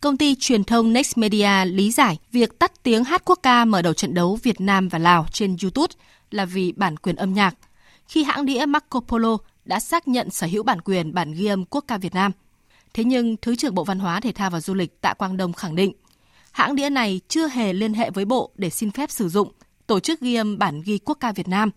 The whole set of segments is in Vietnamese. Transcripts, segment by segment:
Công ty truyền thông Next Media lý giải việc tắt tiếng hát quốc ca mở đầu trận đấu Việt Nam và Lào trên YouTube là vì bản quyền âm nhạc. Khi hãng đĩa Marco Polo đã xác nhận sở hữu bản quyền bản ghi âm quốc ca Việt Nam. Thế nhưng Thứ trưởng Bộ Văn hóa Thể thao và Du lịch Tạ Quang Đông khẳng định, hãng đĩa này chưa hề liên hệ với Bộ để xin phép sử dụng, tổ chức ghi âm bản ghi quốc ca Việt Nam,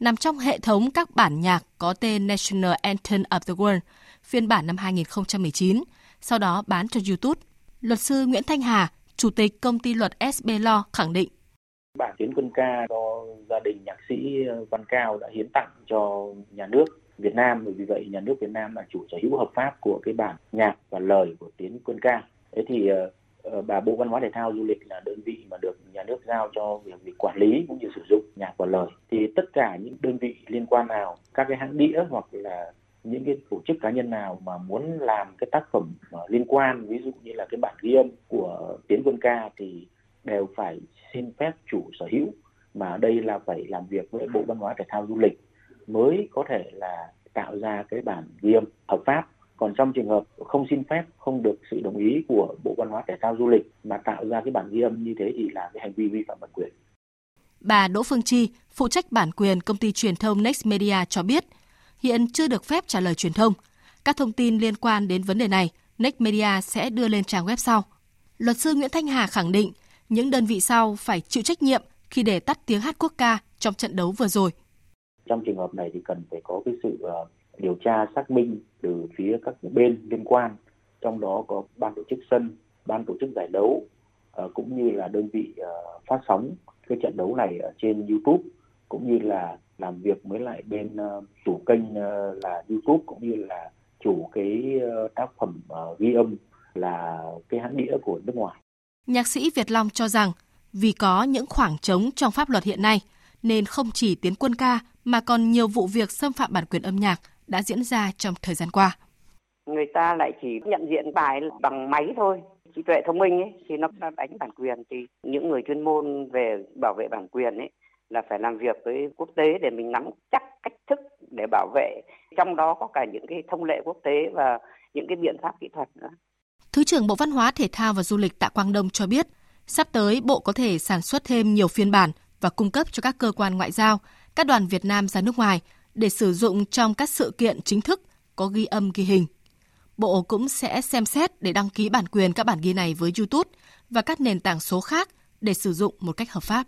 nằm trong hệ thống các bản nhạc có tên National Anthem of the World, phiên bản năm 2019, sau đó bán cho YouTube. Luật sư Nguyễn Thanh Hà, Chủ tịch công ty luật SB Law khẳng định. Bản hiến quân ca do gia đình nhạc sĩ Văn Cao đã hiến tặng cho nhà nước Việt Nam bởi vì vậy nhà nước Việt Nam là chủ sở hữu hợp pháp của cái bản nhạc và lời của tiến quân ca. Thế thì ờ, ờ, bà Bộ Văn hóa Thể thao Du lịch là đơn vị mà được nhà nước giao cho việc, việc quản lý cũng như sử dụng nhạc và lời. Thì tất cả những đơn vị liên quan nào, các cái hãng đĩa hoặc là những cái tổ chức cá nhân nào mà muốn làm cái tác phẩm ờ, liên quan ví dụ như là cái bản ghi âm của tiến quân ca thì đều phải xin phép chủ sở hữu. Mà đây là phải làm việc với bộ văn hóa thể thao du lịch mới có thể là tạo ra cái bản ghi âm hợp pháp. Còn trong trường hợp không xin phép không được sự đồng ý của bộ văn hóa thể thao du lịch mà tạo ra cái bản ghi âm như thế thì là cái hành vi vi phạm bản quyền. Bà Đỗ Phương Chi, phụ trách bản quyền công ty truyền thông Next Media cho biết, hiện chưa được phép trả lời truyền thông. Các thông tin liên quan đến vấn đề này, Next Media sẽ đưa lên trang web sau. Luật sư Nguyễn Thanh Hà khẳng định những đơn vị sau phải chịu trách nhiệm khi để tắt tiếng hát quốc ca trong trận đấu vừa rồi. Trong trường hợp này thì cần phải có cái sự ờ, điều tra xác minh từ phía các bên liên quan, trong đó có ban tổ chức sân, ban tổ chức giải đấu ờ, cũng như là đơn vị ờ, phát sóng cái trận đấu này ở trên YouTube cũng như là làm việc với lại bên uh, chủ kênh uh, là YouTube cũng như là chủ cái uh, tác phẩm uh, ghi âm là cái hãng đĩa của nước ngoài. Nhạc sĩ Việt Long cho rằng vì có những khoảng trống trong pháp luật hiện nay nên không chỉ tiến quân ca mà còn nhiều vụ việc xâm phạm bản quyền âm nhạc đã diễn ra trong thời gian qua. Người ta lại chỉ nhận diện bài bằng máy thôi, trí tuệ thông minh ấy thì nó đánh bản quyền thì những người chuyên môn về bảo vệ bản quyền ấy là phải làm việc với quốc tế để mình nắm chắc cách thức để bảo vệ trong đó có cả những cái thông lệ quốc tế và những cái biện pháp kỹ thuật nữa. Thứ trưởng Bộ Văn hóa Thể thao và Du lịch Tạ Quang Đông cho biết, sắp tới Bộ có thể sản xuất thêm nhiều phiên bản và cung cấp cho các cơ quan ngoại giao, các đoàn Việt Nam ra nước ngoài để sử dụng trong các sự kiện chính thức có ghi âm ghi hình. Bộ cũng sẽ xem xét để đăng ký bản quyền các bản ghi này với YouTube và các nền tảng số khác để sử dụng một cách hợp pháp.